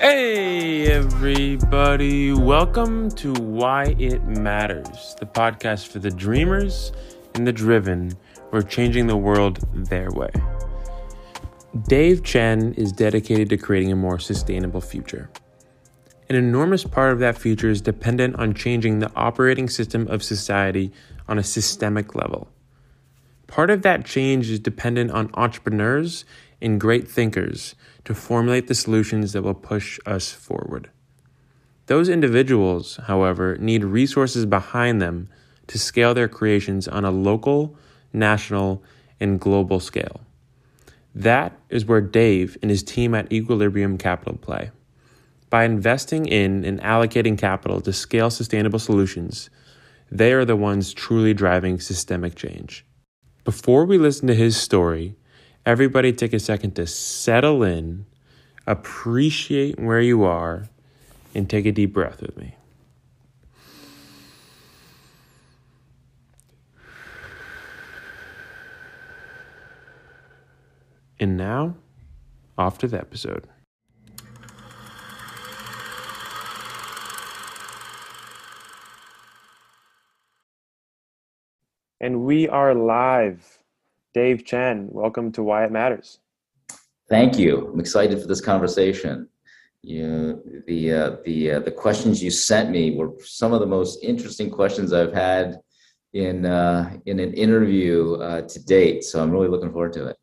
Hey, everybody. Welcome to Why It Matters, the podcast for the dreamers and the driven who are changing the world their way. Dave Chen is dedicated to creating a more sustainable future. An enormous part of that future is dependent on changing the operating system of society on a systemic level. Part of that change is dependent on entrepreneurs and great thinkers to formulate the solutions that will push us forward. Those individuals, however, need resources behind them to scale their creations on a local, national, and global scale. That is where Dave and his team at Equilibrium Capital play. By investing in and allocating capital to scale sustainable solutions, they are the ones truly driving systemic change. Before we listen to his story, everybody take a second to settle in, appreciate where you are, and take a deep breath with me. And now, off to the episode. And we are live. Dave Chen, welcome to Why It Matters. Thank you. I'm excited for this conversation. You, the uh, the uh, the questions you sent me were some of the most interesting questions I've had in uh, in an interview uh, to date. So I'm really looking forward to it.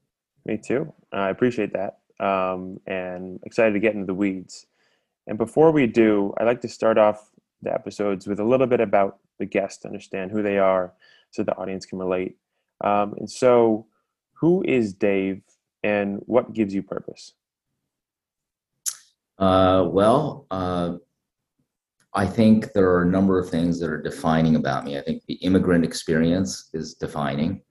Me too. I appreciate that, um, and excited to get into the weeds. And before we do, I'd like to start off the episodes with a little bit about the guest, understand who they are, so the audience can relate. Um, and so, who is Dave, and what gives you purpose? Uh, well, uh, I think there are a number of things that are defining about me. I think the immigrant experience is defining.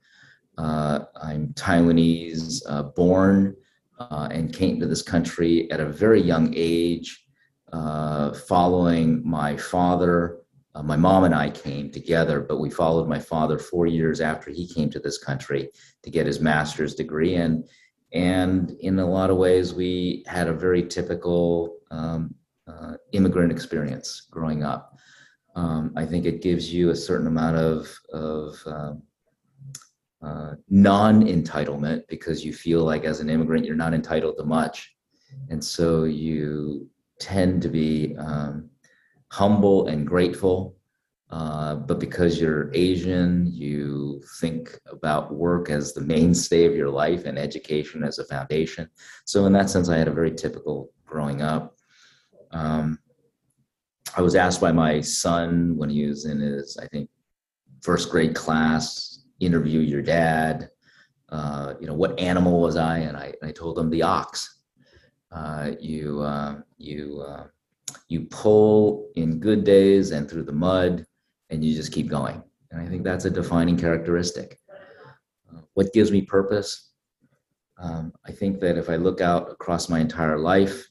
Uh, I'm Taiwanese uh, born uh, and came to this country at a very young age, uh, following my father uh, my mom and I came together, but we followed my father four years after he came to this country to get his master's degree. And, and in a lot of ways, we had a very typical um, uh, immigrant experience growing up. Um, I think it gives you a certain amount of, of um, uh, non entitlement because you feel like as an immigrant, you're not entitled to much. And so you tend to be um, humble and grateful. Uh, but because you're Asian, you think about work as the mainstay of your life and education as a foundation. So, in that sense, I had a very typical growing up. Um, I was asked by my son when he was in his, I think, first grade class, interview your dad. Uh, you know, what animal was I? And I, I told him the ox. Uh, you, uh, you, uh, you pull in good days and through the mud, and you just keep going. And I think that's a defining characteristic. Uh, what gives me purpose? Um, I think that if I look out across my entire life,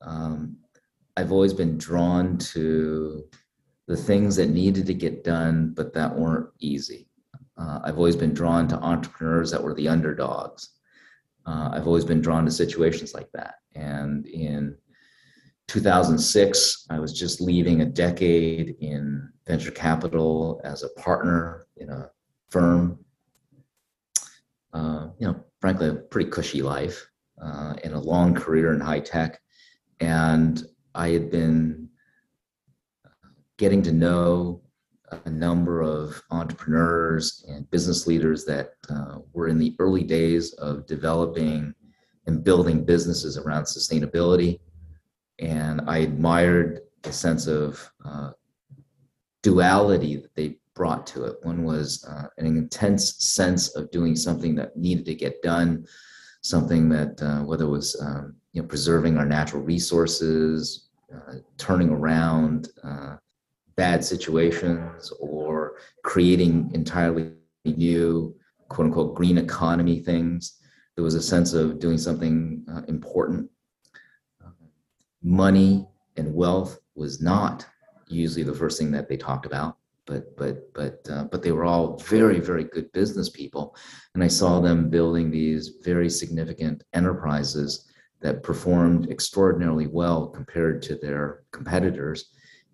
um, I've always been drawn to the things that needed to get done, but that weren't easy. Uh, I've always been drawn to entrepreneurs that were the underdogs. Uh, I've always been drawn to situations like that. And in 2006, I was just leaving a decade in venture capital as a partner in a firm. Uh, you know, frankly, a pretty cushy life uh, and a long career in high tech. And I had been getting to know a number of entrepreneurs and business leaders that uh, were in the early days of developing and building businesses around sustainability and I admired the sense of uh, duality that they brought to it. One was uh, an intense sense of doing something that needed to get done, something that uh, whether it was um, you know preserving our natural resources, uh, turning around uh, bad situations, or creating entirely new quote unquote green economy things. There was a sense of doing something uh, important money and wealth was not usually the first thing that they talked about but but but uh, but they were all very very good business people and i saw them building these very significant enterprises that performed extraordinarily well compared to their competitors,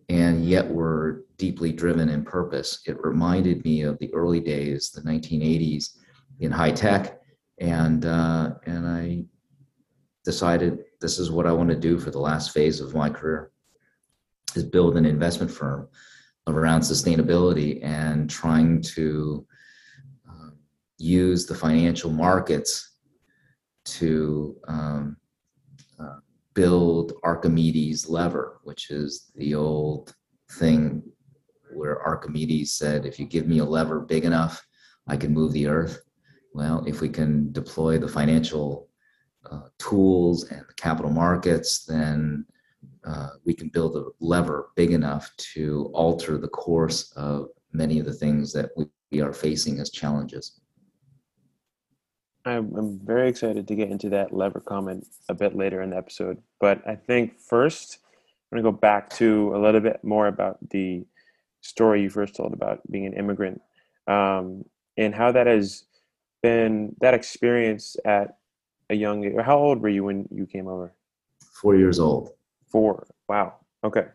and yet were deeply driven in purpose. It reminded me of the early days, the 1980s in high tech, and uh, and I decided this is what I want to do for the last phase of my career is build an investment firm around sustainability and trying to uh, use the financial markets to um, uh, build Archimedes' lever, which is the old thing where Archimedes said, if you give me a lever big enough, I can move the earth. Well, if we can deploy the financial uh, tools and the capital markets, then uh, we can build a lever big enough to alter the course of many of the things that we are facing as challenges. I'm, I'm very excited to get into that lever comment a bit later in the episode. But I think first, I'm going to go back to a little bit more about the story you first told about being an immigrant um, and how that has been that experience at a young age. How old were you when you came over? Four years old. Four. Wow. Okay.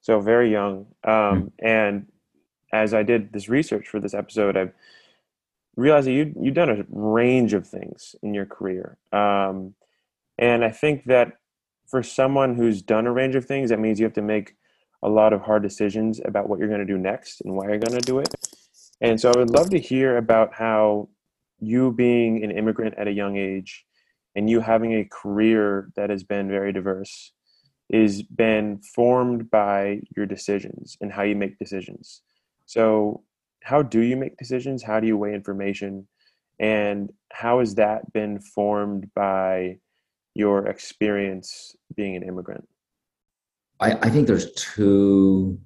So very young. Um, mm-hmm. And as I did this research for this episode, I've realized that you you've done a range of things in your career. Um, and I think that for someone who's done a range of things, that means you have to make a lot of hard decisions about what you're going to do next and why you're going to do it. And so I would love to hear about how you being an immigrant at a young age and you having a career that has been very diverse is been formed by your decisions and how you make decisions. So how do you make decisions? How do you weigh information? And how has that been formed by your experience being an immigrant? I, I think there's two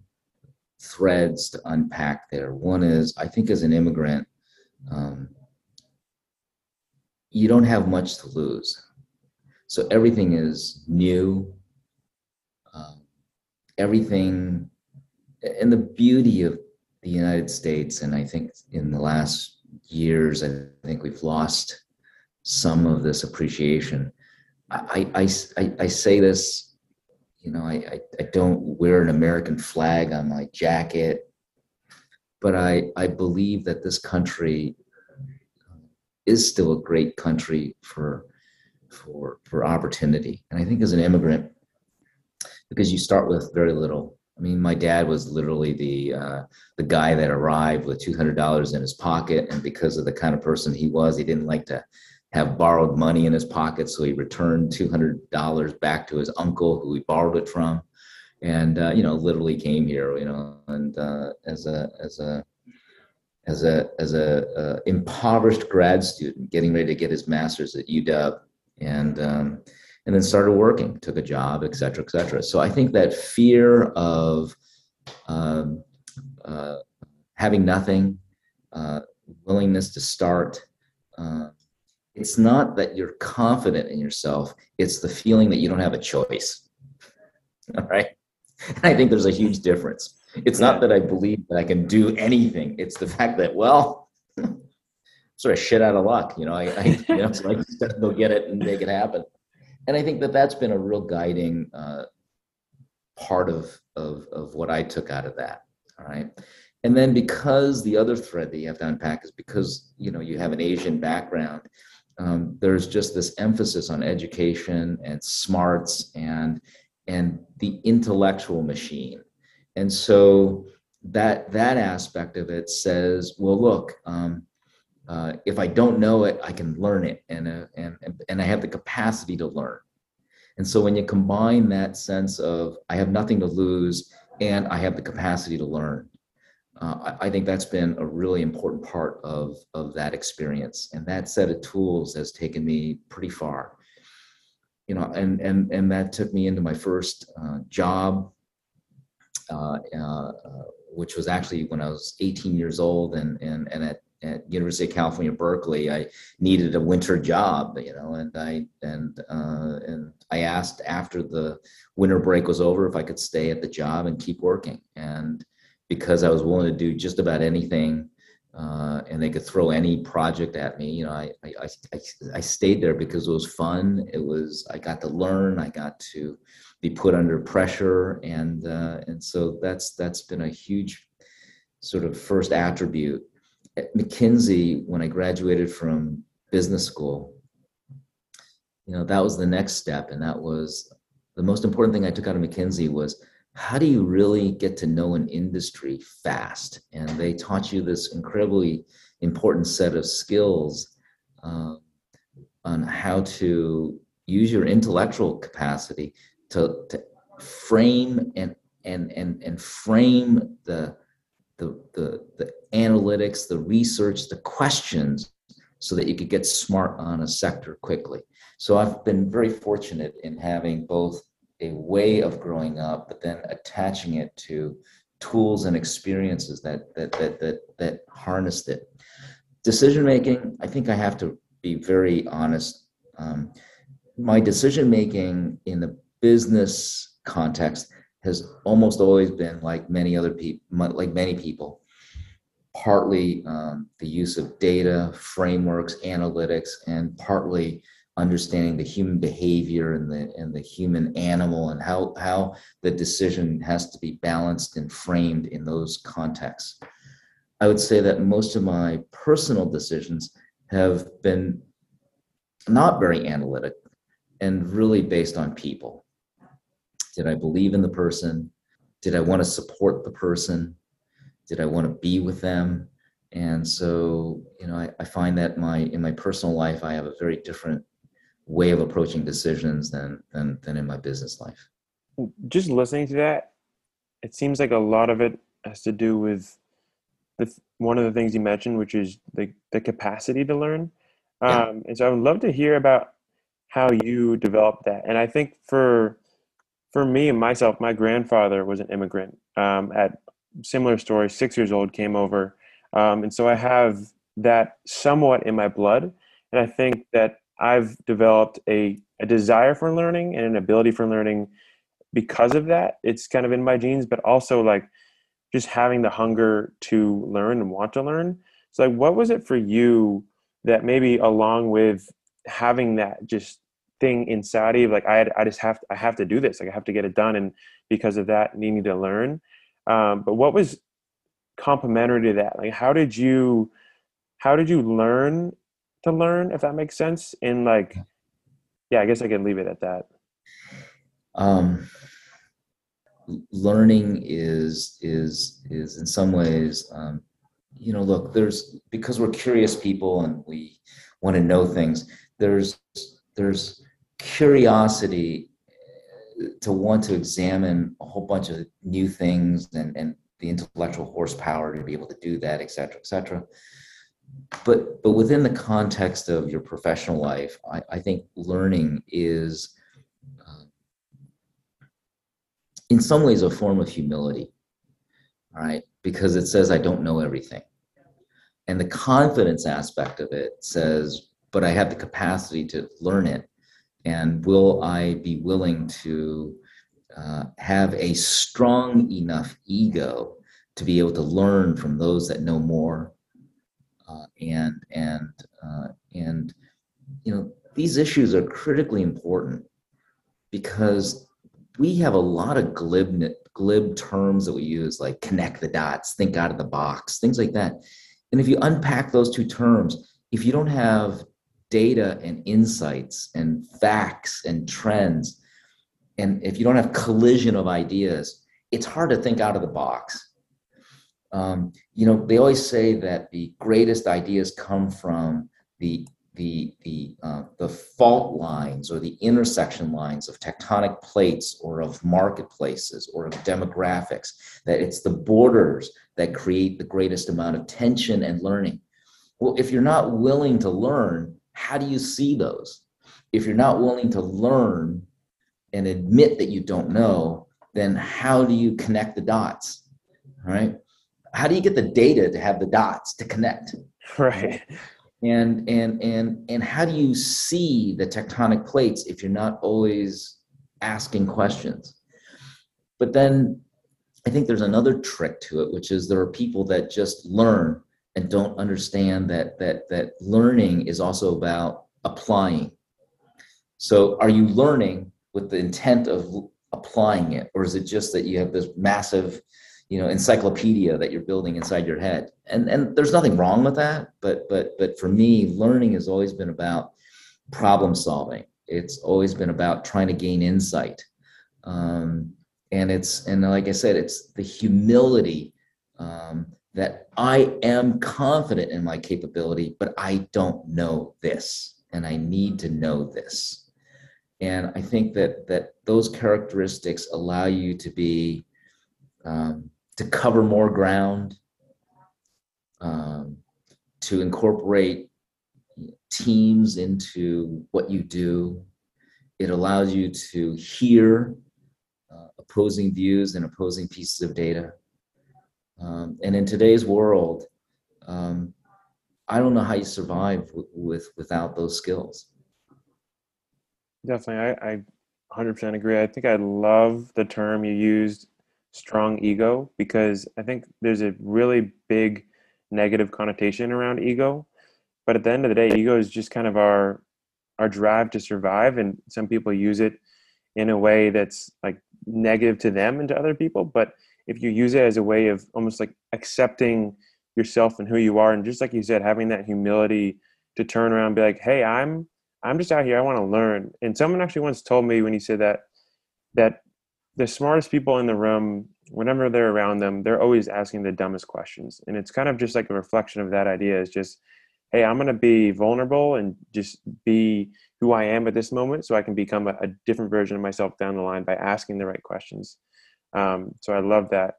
threads to unpack there. One is I think as an immigrant, um, you don't have much to lose. So everything is new. Um, everything, and the beauty of the United States, and I think in the last years, I think we've lost some of this appreciation. I, I, I, I say this, you know, I, I, I don't wear an American flag on my jacket, but I, I believe that this country is still a great country for for for opportunity. And I think as an immigrant, because you start with very little. I mean, my dad was literally the uh, the guy that arrived with two hundred dollars in his pocket, and because of the kind of person he was, he didn't like to have borrowed money in his pocket, so he returned two hundred dollars back to his uncle, who he borrowed it from, and uh, you know, literally came here, you know, and uh, as a as a as a as a uh, impoverished grad student getting ready to get his master's at UW and um, and then started working took a job et cetera et cetera. So I think that fear of um, uh, having nothing uh, willingness to start uh, it's not that you're confident in yourself it's the feeling that you don't have a choice. All right? I think there's a huge difference it's not that I believe that I can do anything. It's the fact that, well, sort of shit out of luck. You know, I, I you know, so I just go get it and make it happen. And I think that that's been a real guiding uh, part of, of, of what I took out of that. All right. And then because the other thread that you have to unpack is because, you know, you have an Asian background, um, there's just this emphasis on education and smarts and, and the intellectual machine and so that that aspect of it says well look um, uh, if i don't know it i can learn it and, uh, and and i have the capacity to learn. And so when you combine that sense of i have nothing to lose and i have the capacity to learn uh, I, I, think that's been a really important part of of that experience. And that set of tools has taken me pretty far. You know and and and that took me into my first uh, job uh, uh, which was actually when I was 18 years old and, and, and at, at University of California, Berkeley, I needed a winter job, you know, and I, and, uh, and I asked after the winter break was over if I could stay at the job and keep working. And because I was willing to do just about anything, uh, and they could throw any project at me. You know, I, I, I, I stayed there because it was fun. It was, I got to learn, I got to be put under pressure. And, uh, and so that's, that's been a huge sort of first attribute. At McKinsey, when I graduated from business school, you know, that was the next step. And that was the most important thing I took out of McKinsey was how do you really get to know an industry fast? And they taught you this incredibly important set of skills uh, on how to use your intellectual capacity to, to frame and and and and frame the, the the the analytics, the research, the questions, so that you could get smart on a sector quickly. So I've been very fortunate in having both a way of growing up, but then attaching it to tools and experiences that that that that, that harnessed it. Decision making, I think I have to be very honest. Um, my decision making in the business context has almost always been like many other people, like many people, partly um, the use of data, frameworks, analytics, and partly understanding the human behavior and the and the human animal and how how the decision has to be balanced and framed in those contexts. I would say that most of my personal decisions have been not very analytic and really based on people. Did I believe in the person? Did I want to support the person? Did I want to be with them? And so, you know, I, I find that my in my personal life, I have a very different way of approaching decisions than than than in my business life. Just listening to that, it seems like a lot of it has to do with the one of the things you mentioned, which is the the capacity to learn. Yeah. Um, and so I would love to hear about how you developed that. And I think for for me and myself, my grandfather was an immigrant. Um, at similar story, six years old, came over, um, and so I have that somewhat in my blood. And I think that I've developed a, a desire for learning and an ability for learning because of that. It's kind of in my genes, but also like just having the hunger to learn and want to learn. So, like, what was it for you that maybe along with having that just thing inside of like I, I just have to, I have to do this like I have to get it done and because of that needing to learn. Um, but what was complementary to that? Like how did you how did you learn to learn if that makes sense? And like yeah. i guess i can leave it at that. Um learning is is is in some ways um you know look there's because we're curious people and we want to know things there's there's curiosity to want to examine a whole bunch of new things and and the intellectual horsepower to be able to do that et cetera et cetera but but within the context of your professional life, I, I think learning is uh, in some ways a form of humility. Right, because it says I don't know everything, and the confidence aspect of it says, but I have the capacity to learn it, and will I be willing to uh, have a strong enough ego to be able to learn from those that know more? Uh, and and uh, and you know these issues are critically important because we have a lot of glib glib terms that we use like connect the dots think out of the box things like that. And if you unpack those two terms if you don't have data and insights and facts and trends and if you don't have collision of ideas it's hard to think out of the box um, you know, they always say that the greatest ideas come from the the the uh, the fault lines or the intersection lines of tectonic plates or of marketplaces or of demographics. That it's the borders that create the greatest amount of tension and learning. Well, if you're not willing to learn, how do you see those? If you're not willing to learn and admit that you don't know, then how do you connect the dots? Right? how do you get the data to have the dots to connect right and and and and how do you see the tectonic plates if you're not always asking questions but then i think there's another trick to it which is there are people that just learn and don't understand that that that learning is also about applying. So are you learning with the intent of applying it or is it just that you have this massive you know encyclopedia that you're building inside your head? And and there's nothing wrong with that but but but for me learning has always been about problem solving. It's always been about trying to gain insight. Um, and it's and like i said it's the humility um, that i am confident in my capability but i don't know this and i need to know this and i think that that those characteristics allow you to be um, to cover more ground, um, to incorporate teams into what you do. It allows you to hear uh, opposing views and opposing pieces of data. Um, and in today's world, um, I don't know how you survive w- with without those skills. Definitely, I, I 100% agree. I think I love the term you used strong ego because I think there's a really big negative connotation around ego. But at the end of the day, ego is just kind of our our drive to survive, and some people use it in a way that's like negative to them and to other people. But if you use it as a way of almost like accepting yourself and who you are, and just like you said, having that humility to turn around and be like, "Hey, I'm I'm just out here. I want to learn." And someone actually once told me when he said that that the smartest people in the room whenever they're around them they're always asking the dumbest questions and it's kind of just like a reflection of that idea is just hey i'm going to be vulnerable and just be who i am at this moment so i can become a, a different version of myself down the line by asking the right questions um, so i love that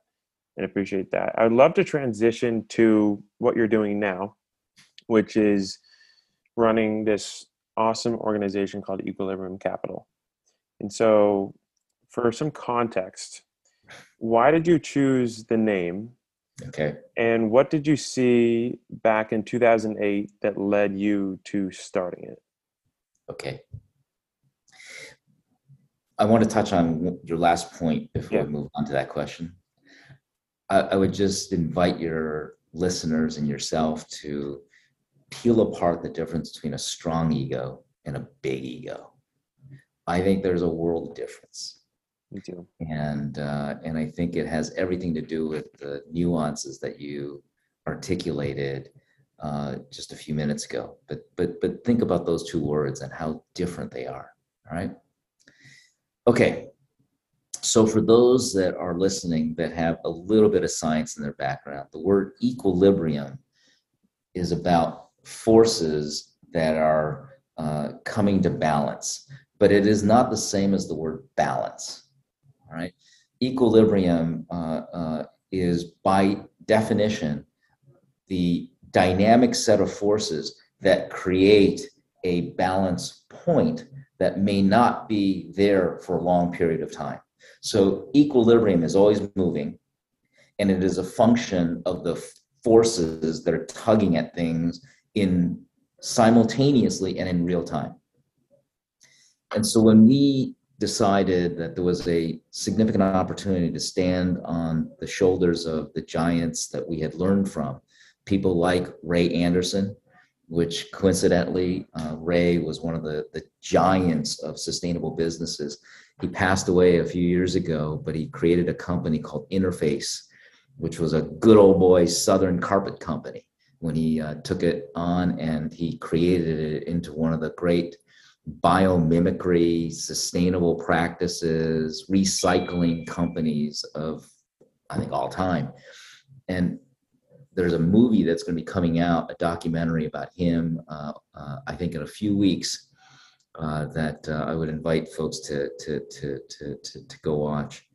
and appreciate that i would love to transition to what you're doing now which is running this awesome organization called equilibrium capital and so for some context, why did you choose the name? Okay. And what did you see back in 2008 that led you to starting it? Okay. I want to touch on your last point before yeah. we move on to that question. I, I would just invite your listeners and yourself to peel apart the difference between a strong ego and a big ego. I think there's a world difference. Me too. And uh, and I think it has everything to do with the nuances that you articulated uh, just a few minutes ago. But but but think about those two words and how different they are. All right. Okay. So for those that are listening that have a little bit of science in their background, the word equilibrium is about forces that are uh, coming to balance, but it is not the same as the word balance right? Equilibrium uh, uh, is by definition the dynamic set of forces that create a balance point that may not be there for a long period of time. So equilibrium is always moving, and it is a function of the forces that are tugging at things in simultaneously and in real time. And so when we decided that there was a significant opportunity to stand on the shoulders of the giants that we had learned from, people like Ray Anderson, which coincidentally, uh, Ray was one of the, the giants of sustainable businesses. He passed away a few years ago, but he created a company called Interface, which was a good old boy Southern carpet company when he uh, took it on and he created it into one of the great biomimicry, sustainable practices, recycling companies of, I think, all time. And there's a movie that's going to be coming out, a documentary about him, uh, uh, I think, in a few weeks. Uh, that uh, I would invite folks to, to, to, to, to, to go watch.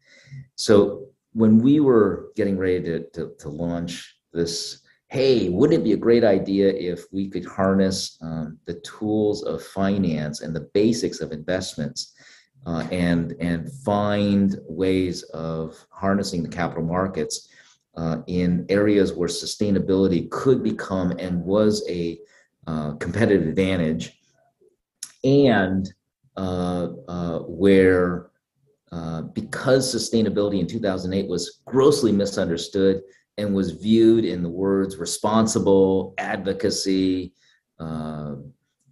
So, when we were getting ready to, to, to launch this hey, wouldn't it be a great idea if we could harness um, the tools of finance and the basics of investments uh, and, and find ways of harnessing the capital markets uh, in areas where sustainability could become and was a uh, competitive advantage and uh, uh, where uh, because sustainability in 2008 was grossly misunderstood and was viewed in the words responsible, advocacy,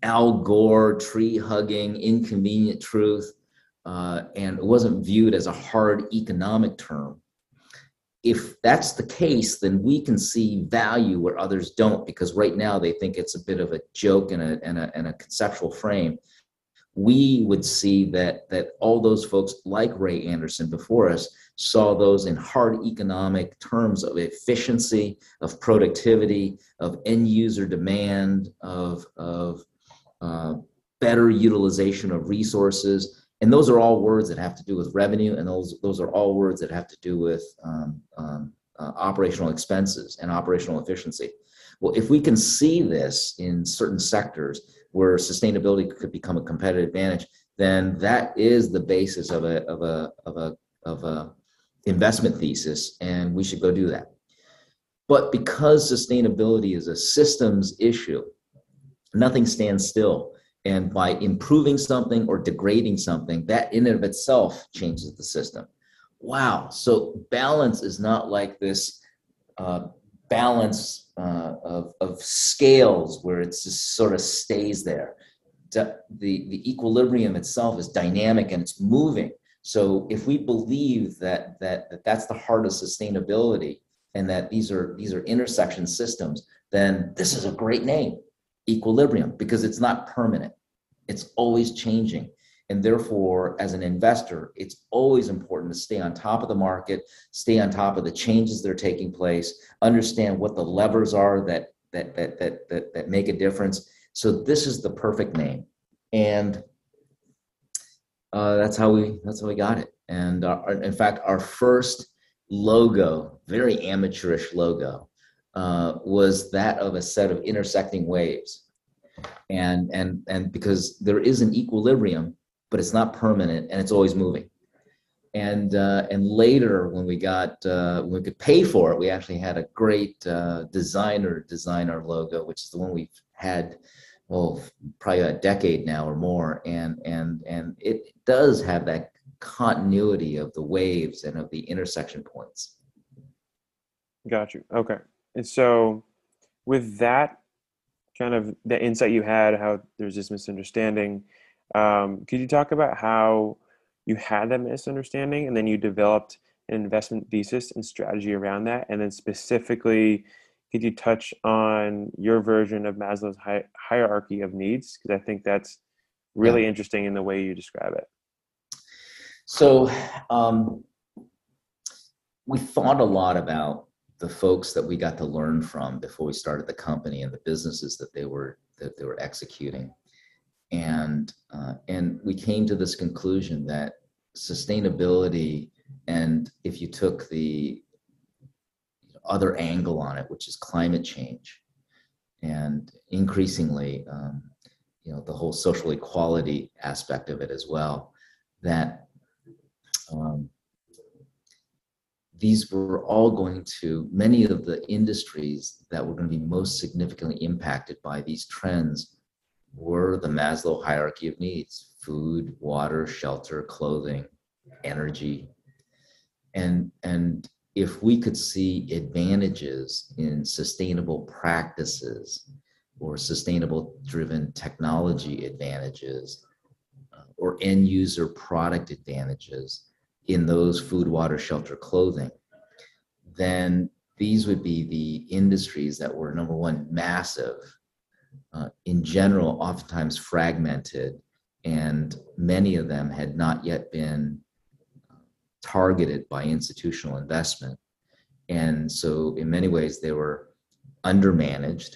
Al Gore, tree hugging, inconvenient truth, uh, and it wasn't viewed as a hard economic term. If that's the case, then we can see value where others don't, because right now they think it's a bit of a joke and a, and a, and a conceptual frame. We would see that, that all those folks, like Ray Anderson before us, saw those in hard economic terms of efficiency, of productivity, of end user demand, of, of uh, better utilization of resources. And those are all words that have to do with revenue, and those, those are all words that have to do with um, um, uh, operational expenses and operational efficiency. Well, if we can see this in certain sectors where sustainability could become a competitive advantage, then that is the basis of a of a of a of a investment thesis, and we should go do that. But because sustainability is a systems issue, nothing stands still. And by improving something or degrading something, that in and of itself changes the system. Wow. So balance is not like this uh, balance uh, of, of scales where it just sort of stays there. The, the equilibrium itself is dynamic and it's moving. So if we believe that, that, that that's the heart of sustainability and that these are, these are intersection systems, then this is a great name equilibrium because it's not permanent. It's always changing. And therefore, as an investor, it's always important to stay on top of the market, stay on top of the changes that are taking place, understand what the levers are that that that that that, that make a difference. So this is the perfect name, and uh, that's how we that's how we got it. And our, in fact, our first logo, very amateurish logo, uh, was that of a set of intersecting waves. And, and, and because there is an equilibrium, but it's not permanent and it's always moving. And, uh, and later when we got, uh, when we could pay for it, we actually had a great uh, designer design our logo, which is the one we've had, well, probably a decade now or more. And, and, and it does have that continuity of the waves and of the intersection points. Got you. Okay. And so, with that kind of the insight you had, how there's this misunderstanding, um, could you talk about how you had that misunderstanding and then you developed an investment thesis and strategy around that? And then, specifically, could you touch on your version of Maslow's hi- hierarchy of needs? Because I think that's really yeah. interesting in the way you describe it. So, um, we thought a lot about the folks that we got to learn from before we started the company and the businesses that they were that they were executing. And uh, and we came to this conclusion that sustainability and if you took the other angle on it which is climate change and increasingly um, you know the whole social equality aspect of it as well that um, these were all going to, many of the industries that were going to be most significantly impacted by these trends were the Maslow hierarchy of needs food, water, shelter, clothing, energy. And, and if we could see advantages in sustainable practices or sustainable driven technology advantages uh, or end user product advantages, in those food, water, shelter, clothing, then these would be the industries that were number one, massive, uh, in general, oftentimes fragmented, and many of them had not yet been targeted by institutional investment. And so, in many ways, they were undermanaged,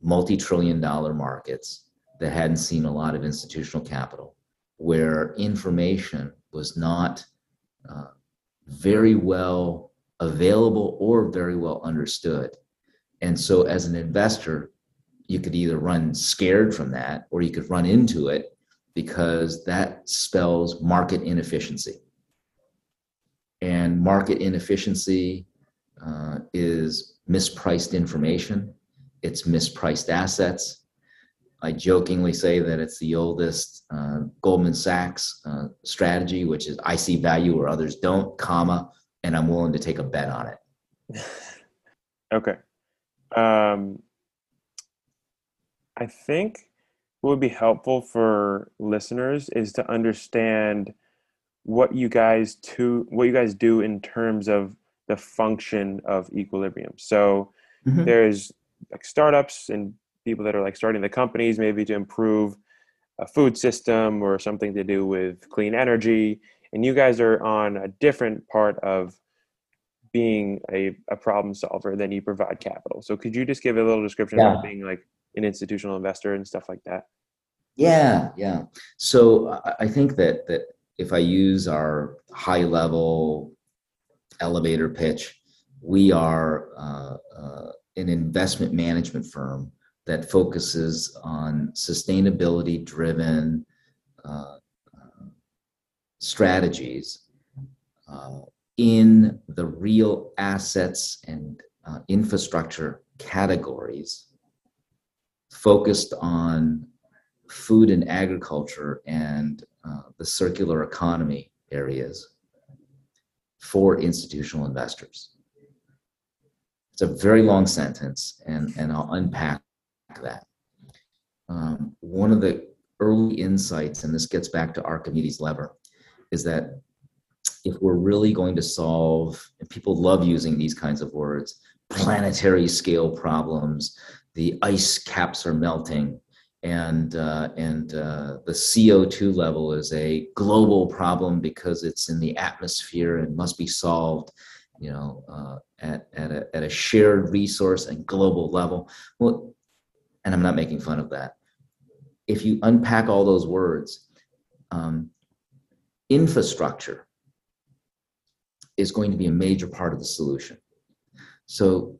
multi trillion dollar markets that hadn't seen a lot of institutional capital, where information was not uh, very well available or very well understood. And so, as an investor, you could either run scared from that or you could run into it because that spells market inefficiency. And market inefficiency uh, is mispriced information, it's mispriced assets, I jokingly say that it's the oldest uh, Goldman Sachs uh, strategy, which is I see value where others don't, comma, and I'm willing to take a bet on it. Okay. Um, I think what would be helpful for listeners is to understand what you guys to what you guys do in terms of the function of equilibrium. So mm-hmm. there's like startups and people that are like starting the companies maybe to improve a food system or something to do with clean energy. And you guys are on a different part of being a, a problem solver than you provide capital. So could you just give a little description yeah. of being like an institutional investor and stuff like that? Yeah yeah. So i think that that if i use our high level elevator pitch we are uh, uh, an investment management firm that focuses on sustainability driven uh, uh, strategies uh, in the real assets and uh, infrastructure categories focused on food and agriculture and uh, the circular economy areas for institutional investors. It's a very long sentence, and, and I'll unpack that. Um, one of the early insights, and this gets back to Archimedes' lever, is that if we're really going to solve, and people love using these kinds of words, planetary scale problems, the ice caps are melting, and uh, and uh, the CO2 level is a global problem because it's in the atmosphere and must be solved, you know, uh, at at a, at a shared resource and global level. Well, and I'm not making fun of that. If you unpack all those words, um, infrastructure is going to be a major part of the solution. So,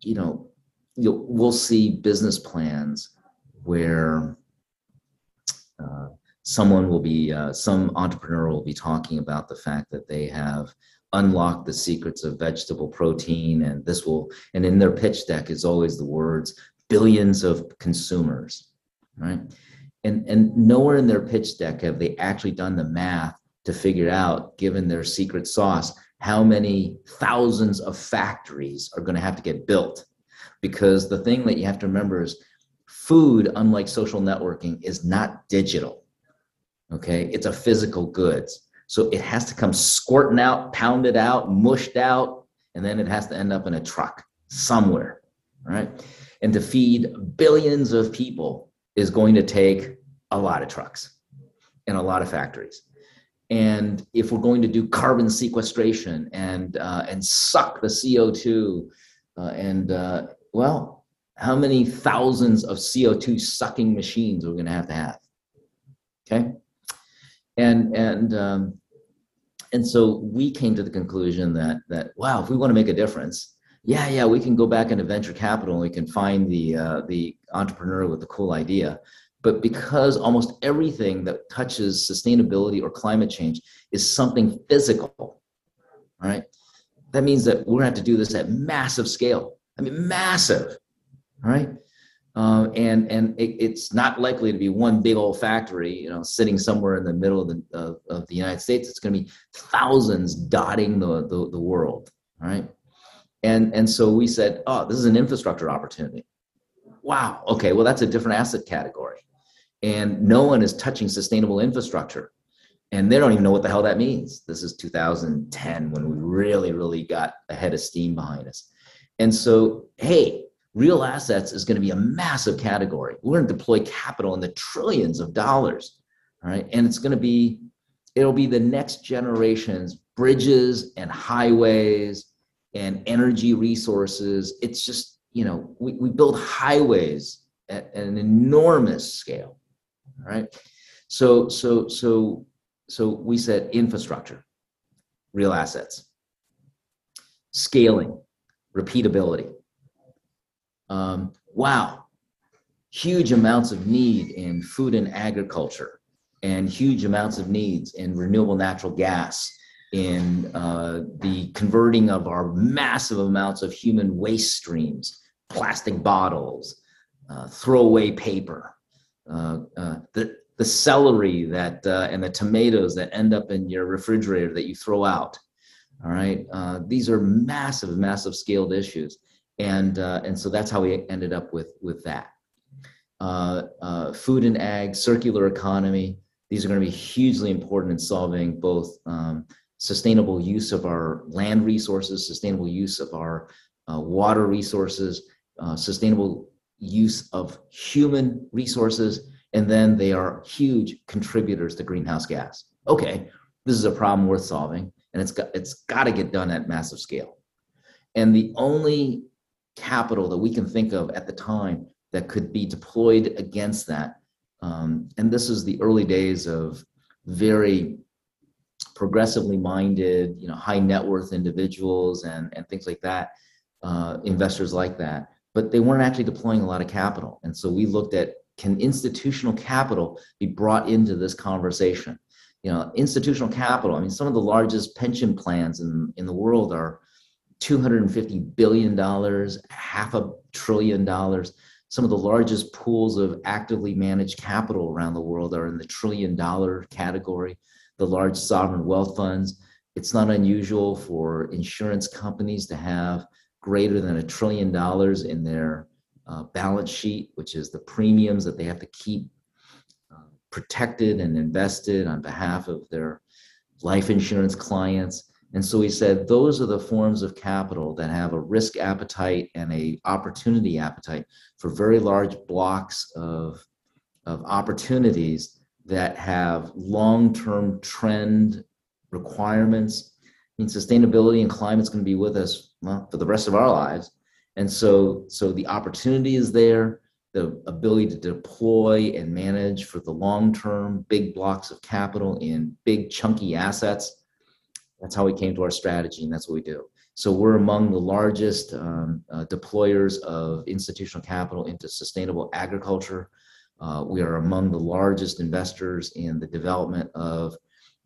you know, we'll see business plans where uh, someone will be, uh, some entrepreneur will be talking about the fact that they have unlocked the secrets of vegetable protein and this will, and in their pitch deck is always the words, billions of consumers, right? And, and nowhere in their pitch deck have they actually done the math to figure out, given their secret sauce, how many thousands of factories are going to have to get built. Because the thing that you have to remember is food, unlike social networking, is not digital. Okay, it's a physical goods. So it has to come squirting out, pounded out, mushed out, and then it has to end up in a truck somewhere. Right and to feed billions of people is going to take a lot of trucks and a lot of factories. And if we're going to do carbon sequestration and uh, and suck the CO2 uh, and uh, well how many thousands of CO2 sucking machines are we going to have to have? Okay? And and um, and so we came to the conclusion that that wow if we want to make a difference yeah, yeah, we can go back into venture capital and we can find the uh, the entrepreneur with the cool idea. But because almost everything that touches sustainability or climate change is something physical, right? That means that we're going to have to do this at massive scale. I mean, massive, right? Um, and and it, it's not likely to be one big old factory, you know, sitting somewhere in the middle of the of, of the United States. It's going to be thousands dotting the, the the world, right? And, and so we said, oh, this is an infrastructure opportunity. Wow, okay, well, that's a different asset category. And no one is touching sustainable infrastructure. And they don't even know what the hell that means. This is 2010 when we really, really got a head of steam behind us. And so, hey, real assets is going to be a massive category. We're going to deploy capital in the trillions of dollars. All right. And it's going to be, it'll be the next generation's bridges and highways and energy resources. It's just, you know, we, we build highways at, at an enormous scale. Right. So, so, so, so we said infrastructure, real assets, scaling, repeatability. Um, wow, huge amounts of need in food and agriculture, and huge amounts of needs in renewable natural gas in uh, the converting of our massive amounts of human waste streams, plastic bottles, uh, throwaway paper, uh, uh the, the celery that uh, and the tomatoes that end up in your refrigerator that you throw out. All right, uh, these are massive, massive scaled issues, and and so that's how we ended up with with that. Food and ag, circular economy. These are going to be hugely important in solving both um, sustainable use of our land resources, sustainable use of our uh, water resources, uh, sustainable use of human resources, and then they are huge contributors to greenhouse gas. Okay, this is a problem worth solving, and it's got it's got to get done at massive scale. And the only capital that we can think of at the time that could be deployed against that, um, and this is the early days of very progressively minded, you know, high net worth individuals and and things like that, uh, investors like that. But they weren't actually deploying a lot of capital, and so we looked at can institutional capital be brought into this conversation? You know, institutional capital. I mean, some of the largest pension plans in, in the world are $250 billion, half a trillion dollars. Some of the largest pools of actively managed capital around the world are in the trillion dollar category. The large sovereign wealth funds. It's not unusual for insurance companies to have greater than a trillion dollars in their uh, balance sheet, which is the premiums that they have to keep uh, protected and invested on behalf of their life insurance clients. And so he said those are the forms of capital that have a risk appetite and a opportunity appetite for very large blocks of, of opportunities that have long-term trend requirements. I mean, sustainability and climate is going to be with us well, for the rest of our lives. And so, so the opportunity is there, the ability to deploy and manage for the long term, big blocks of capital in big chunky assets. That's how we came to our strategy, and that's what we do. So we're among the largest um, uh, deployers of institutional capital into sustainable agriculture. Uh, we are among the largest investors in the development of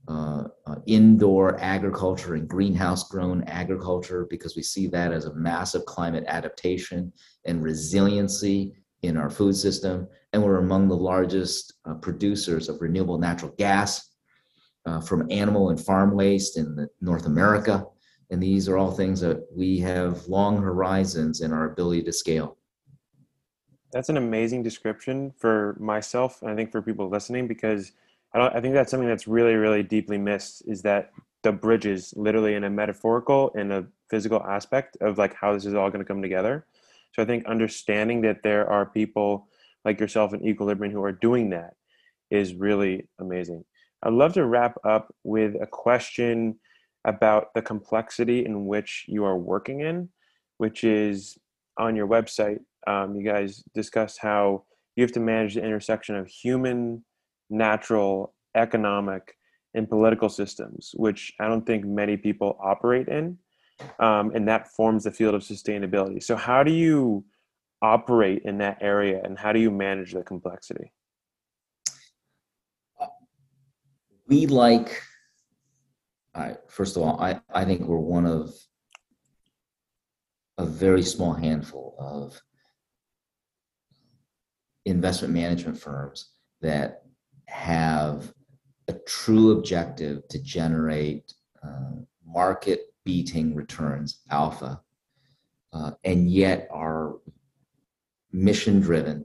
uh, uh, indoor agriculture and greenhouse grown agriculture because we see that as a massive climate adaptation and resiliency in our food system. And we're among the largest uh, producers of renewable natural gas uh, from animal and farm waste in North America. And these are all things that we have long horizons in our ability to scale. That's an amazing description for myself, and I think for people listening, because I don't. I think that's something that's really, really deeply missed. Is that the bridges, literally in a metaphorical and a physical aspect of like how this is all going to come together. So I think understanding that there are people like yourself in Equilibrium who are doing that is really amazing. I'd love to wrap up with a question about the complexity in which you are working in, which is on your website. Um, you guys discuss how you have to manage the intersection of human natural, economic, and political systems, which I don't think many people operate in. Um, and that forms the field of sustainability. So, how do you operate in that area and how do you manage the complexity? We like, I, first of all, I, I think we're one of a very small handful of investment management firms that have a true objective to generate uh, market beating returns, alpha, uh, and yet are mission driven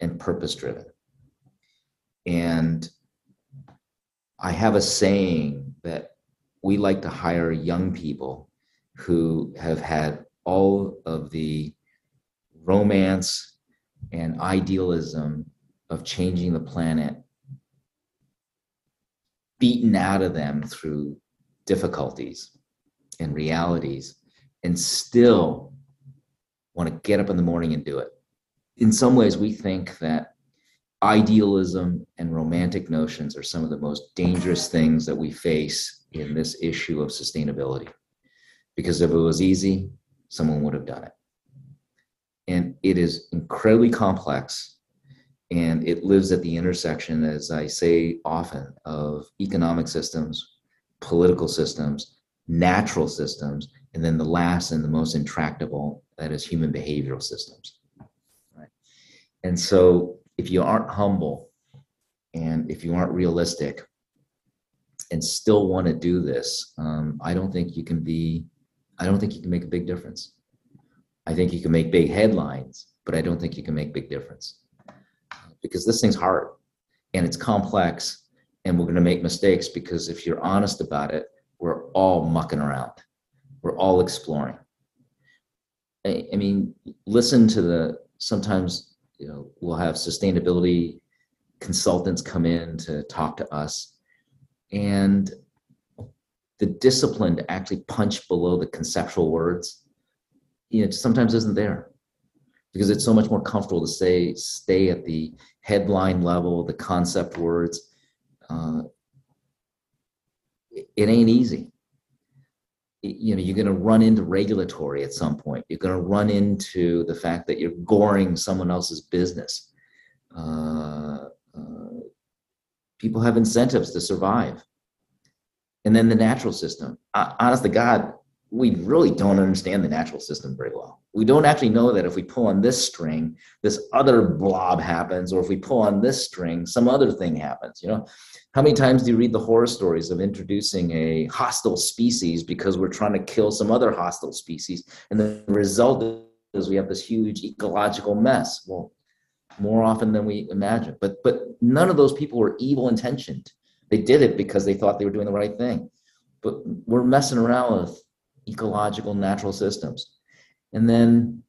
and purpose driven. And I have a saying that we like to hire young people who have had all of the romance and idealism of changing the planet beaten out of them through difficulties and realities and still want to get up in the morning and do it. In some ways, we think that idealism and romantic notions are some of the most dangerous things that we face in this issue of sustainability. Because if it was easy, someone would have done it. And it is incredibly complex and it lives at the intersection, as I say often, of economic systems, political systems, natural systems, and then the last and the most intractable, that is human behavioral systems. And so if you aren't humble and if you aren't realistic, and still want to do this, um, I don't think you can be, I don't think you can make a big difference. I think you can make big headlines, but I don't think you can make big difference because this thing's hard and it's complex and we're going to make mistakes because if you're honest about it, we're all mucking around. We're all exploring. I, I mean, listen to the sometimes, you know, we'll have sustainability consultants come in to talk to us and the discipline to actually punch below the conceptual words you know sometimes isn't there because it's so much more comfortable to say stay at the headline level the concept words. Uh, it ain't easy. You know you're going to run into regulatory at some point. You're going to run into the fact that you're goring someone else's business. Uh, uh, people have incentives to survive. And then the natural system uh, honest to god we really don't understand the natural system very well. We don't actually know that if we pull on this string this other blob happens or if we pull on this string some other thing happens you know? How many times do you read the horror stories of introducing a hostile species because we're trying to kill some other hostile species and the result is we have this huge ecological mess? Well more often than we imagine. But but none of those people were evil intentioned. They did it because they thought they were doing the right thing. But we're messing around with ecological natural systems. And then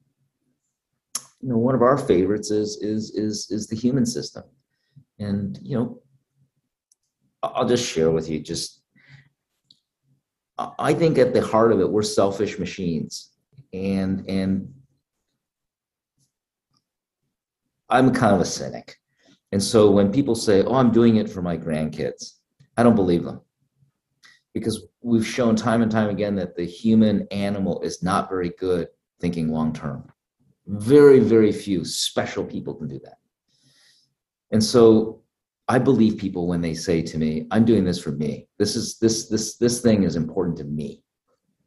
you know one of our favorites is is is is the human system. And you know i'll just share with you just i think at the heart of it we're selfish machines. And and i'm kind of a cynic. And so when people say oh i'm doing it for my grandkids i don't believe them because we've shown time and time again that the human animal is not very good thinking long term. Very, very few special people can do that. And so I believe people when they say to me, I'm doing this for me. This is this this this thing is important to me.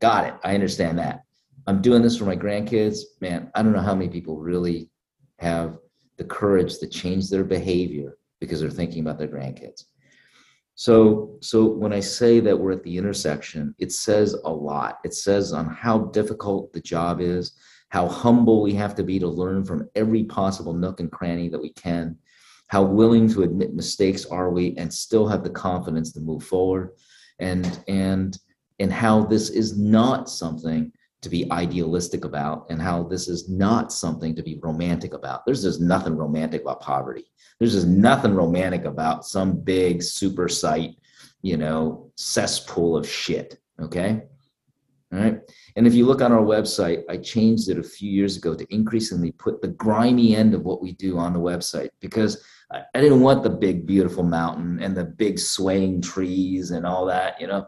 Got it. I understand that. I'm doing this for my grandkids. Man, I don't know how many people really have the courage to change their behavior because they're thinking about their grandkids. So, so when I say that we're at the intersection, it says a lot. It says on how difficult the job is, how humble we have to be to learn from every possible nook and cranny that we can, how willing to admit mistakes are we and still have the confidence to move forward, and and and how this is not something to be idealistic about and how this is not something to be romantic about. There's just nothing romantic about poverty. There's just nothing romantic about some big super site, you know, cesspool of shit. Okay. All right. And if you look on our website, I changed it a few years ago to increasingly put the grimy end of what we do on the website because I didn't want the big, beautiful mountain and the big swaying trees and all that. You know,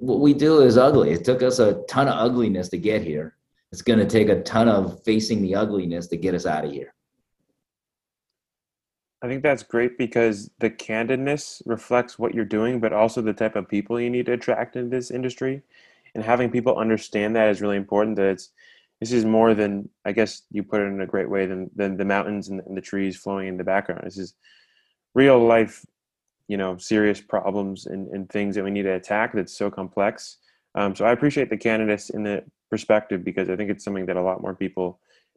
what we do is ugly. It took us a ton of ugliness to get here. It's going to take a ton of facing the ugliness to get us out of here. I think that's great because the candidness reflects what you're doing, but also the type of people you need to attract in this industry. And having people understand that is really important. That it's this is more than I guess you put it in a great way than than the mountains and, the trees flowing in the background. This is real life you know serious problems and, and things that we need to attack that's so complex. Um, so i appreciate the candidates in the perspective because i think it's something that a lot more people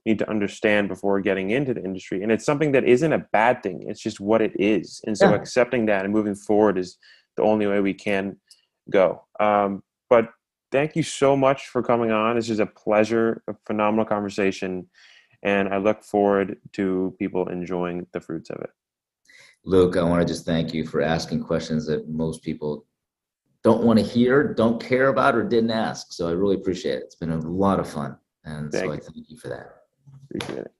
need to understand before getting into the industry. And it's something that isn't a bad thing. It's just what it is. And so yeah. accepting that and moving forward is the only way we can go. Um, but thank you so much for coming on. This is a pleasure a phenomenal conversation and i look forward to people enjoying the fruits of it Luke, I want to just thank you for asking questions that most people don't want to hear, don't care about, or didn't ask. So I really appreciate it. It's been a lot of fun. And thank so you. I thank you for that. Appreciate it.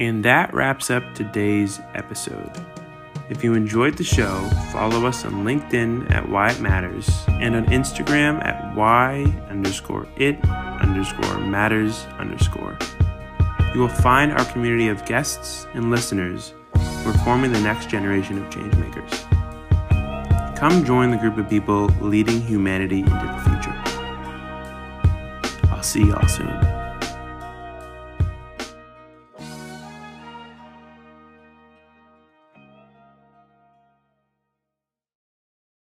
And that wraps up today's episode. If you enjoyed the show, follow us on LinkedIn at Why It Matters and on Instagram at Y underscore it underscore matters underscore. You will find our community of guests and listeners who are forming the next generation of changemakers. Come join the group of people leading humanity into the future. I'll see y'all soon.